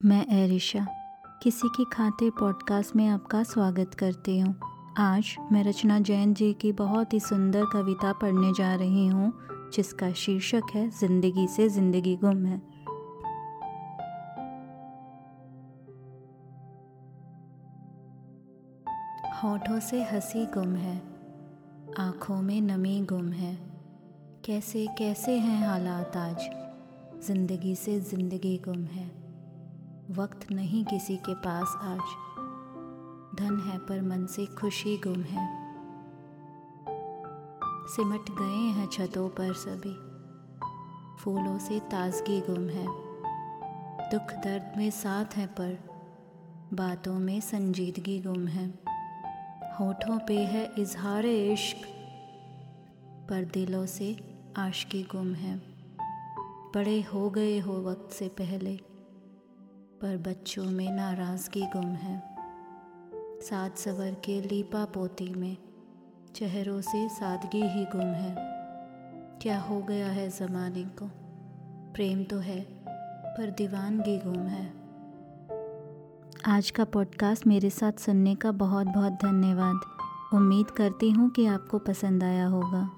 मैं एरिशा, किसी की खातिर पॉडकास्ट में आपका स्वागत करती हूँ। आज मैं रचना जैन जी की बहुत ही सुंदर कविता पढ़ने जा रही हूँ, जिसका शीर्षक है, ज़िंदगी से ज़िंदगी गुम है। होठों से हँसी गुम है, आँखों में नमी गुम है। कैसे कैसे हैं हालात आज? ज़िंदगी से ज़िंदगी गुम है। वक्त नहीं किसी के पास आज। धन है पर मन से खुशी गुम है। सिमट गए हैं छतों पर सभी। फूलों से ताजगी गुम है। दुख दर्द में साथ है पर बातों में संजीदगी गुम है। होठों पे है इजहार इश्क, पर दिलों से आशकी गुम है। बड़े हो गए हो वक्त से पहले। पर बच्चों में नाराज़गी गुम है। सात सवर के लीपा पोती में चेहरों से सादगी ही गुम है। क्या हो गया है ज़माने को? प्रेम तो है, पर दीवानगी गुम है। आज का पॉडकास्ट मेरे साथ सुनने का बहुत बहुत धन्यवाद। उम्मीद करती हूँ कि आपको पसंद आया होगा।